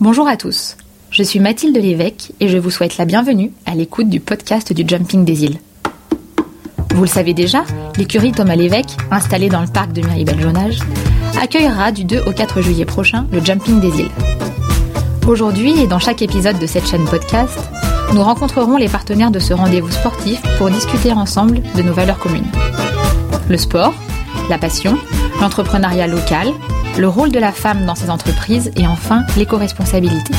Bonjour à tous, je suis Mathilde Lévesque et je vous souhaite la bienvenue à l'écoute du podcast du Jumping des îles. Vous le savez déjà, l'écurie Thomas Lévesque, installée dans le parc de Miribel-Jonage, accueillera du 2 au 4 juillet prochain le Jumping des îles. Aujourd'hui et dans chaque épisode de cette chaîne podcast, nous rencontrerons les partenaires de ce rendez-vous sportif pour discuter ensemble de nos valeurs communes. Le sport, la passion, l'entrepreneuriat local, le rôle de la femme dans ces entreprises et enfin l'éco-responsabilité.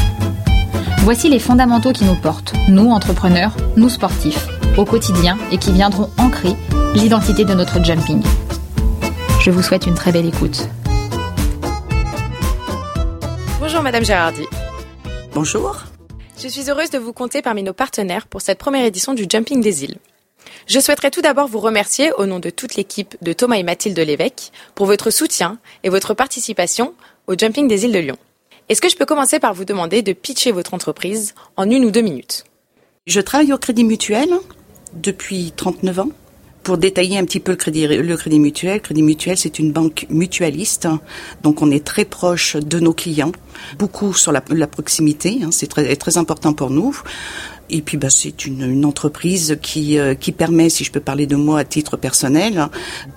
Voici les fondamentaux qui nous portent, nous entrepreneurs, nous sportifs, au quotidien et qui viendront ancrer l'identité de notre jumping. Je vous souhaite une très belle écoute. Bonjour Madame Gérardi. Bonjour. Je suis heureuse de vous compter parmi nos partenaires pour cette première édition du Jumping des îles. Je souhaiterais tout d'abord vous remercier au nom de toute l'équipe de Thomas et Mathilde Lévesque pour votre soutien et votre participation au Jumping des îles de Lyon. Est-ce que je peux commencer par vous demander de pitcher votre entreprise en une ou deux minutes? Je travaille au Crédit Mutuel depuis 39 ans. Pour détailler un petit peu le crédit, le crédit mutuel, Crédit Mutuel, c'est une banque mutualiste, donc on est très proche de nos clients, beaucoup sur la, proximité, hein, c'est très, très important pour nous. Et puis bah, c'est une, une, entreprise qui, euh, qui permet, si je peux parler de moi à titre personnel,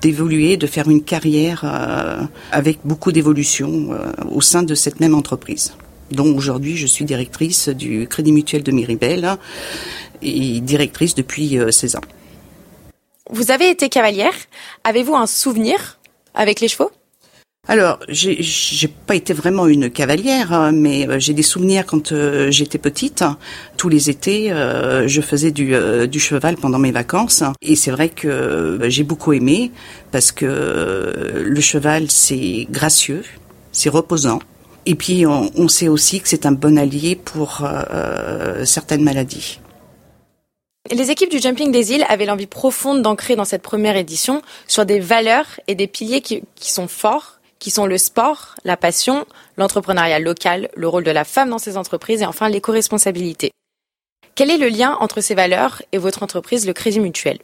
d'évoluer, de faire une carrière euh, avec beaucoup d'évolution euh, au sein de cette même entreprise. Donc aujourd'hui, je suis directrice du Crédit Mutuel de Miribel et directrice depuis 16 ans. Vous avez été cavalière. Avez-vous un souvenir avec les chevaux? Alors, j'ai pas été vraiment une cavalière, hein, mais euh, j'ai des souvenirs quand euh, j'étais petite. Tous les étés, euh, je faisais du, cheval pendant mes vacances, et c'est vrai que j'ai beaucoup aimé parce que le cheval c'est gracieux, c'est reposant, et puis on, sait aussi que c'est un bon allié pour certaines maladies. Les équipes du Jumping des îles avaient l'envie profonde d'ancrer dans cette première édition sur des valeurs et des piliers qui, sont forts qui sont le sport, la passion, l'entrepreneuriat local, le rôle de la femme dans ces entreprises et enfin l'éco-responsabilité. Quel est le lien entre ces valeurs et votre entreprise, le Crédit Mutuel?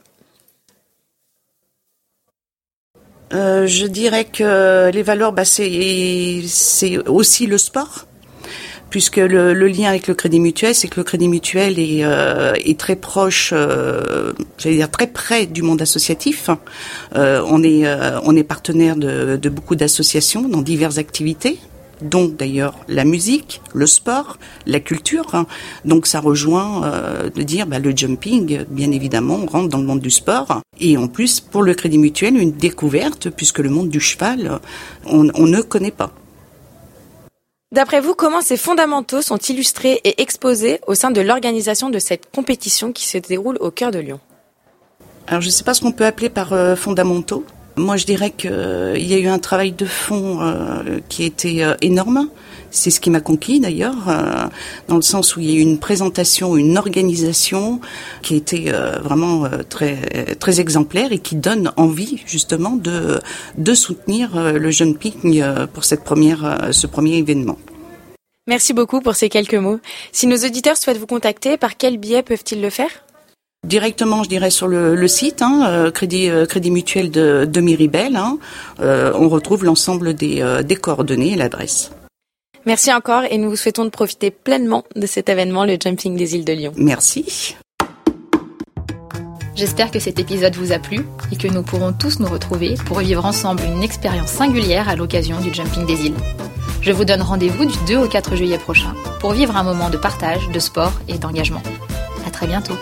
Euh, Je dirais que les valeurs, bah, c'est aussi le sport puisque le, lien avec le Crédit Mutuel, c'est que le Crédit Mutuel est, euh, est très proche, euh, j'allais dire très près du monde associatif. Euh, on est euh, on est partenaire de, de beaucoup d'associations dans diverses activités dont d'ailleurs la musique, le sport, la culture. Donc ça rejoint euh, de dire bah, le jumping, bien évidemment, on rentre dans le monde du sport. Et en plus, pour le Crédit Mutuel, une découverte, puisque le monde du cheval, on, on ne connaît pas. D'après vous, comment ces fondamentaux sont illustrés et exposés au sein de l'organisation de cette compétition qui se déroule au cœur de Lyon? Alors je ne sais pas ce qu'on peut appeler par euh, fondamentaux. Moi je dirais qu'il euh, y a eu un travail de fond euh, qui a été énorme. C'est ce qui m'a conquis d'ailleurs, dans le sens où il y a eu une présentation, une organisation qui a été vraiment très très exemplaire et qui donne envie justement de de soutenir le jeune Ping pour cette première ce premier événement. Merci beaucoup pour ces quelques mots. Si nos auditeurs souhaitent vous contacter, par quel biais peuvent-ils le faire? Directement, je dirais sur le, site hein, euh, Crédit euh, Crédit Mutuel de, de Miribel. Hein, euh, on retrouve l'ensemble des, des coordonnées et l'adresse. Merci encore et nous vous souhaitons de profiter pleinement de cet événement, le Jumping des îles de Lyon. Merci. J'espère que cet épisode vous a plu et que nous pourrons tous nous retrouver pour vivre ensemble une expérience singulière à l'occasion du Jumping des îles. Je vous donne rendez-vous du 2 au 4 juillet prochain pour vivre un moment de partage, de sport et d'engagement. À très bientôt.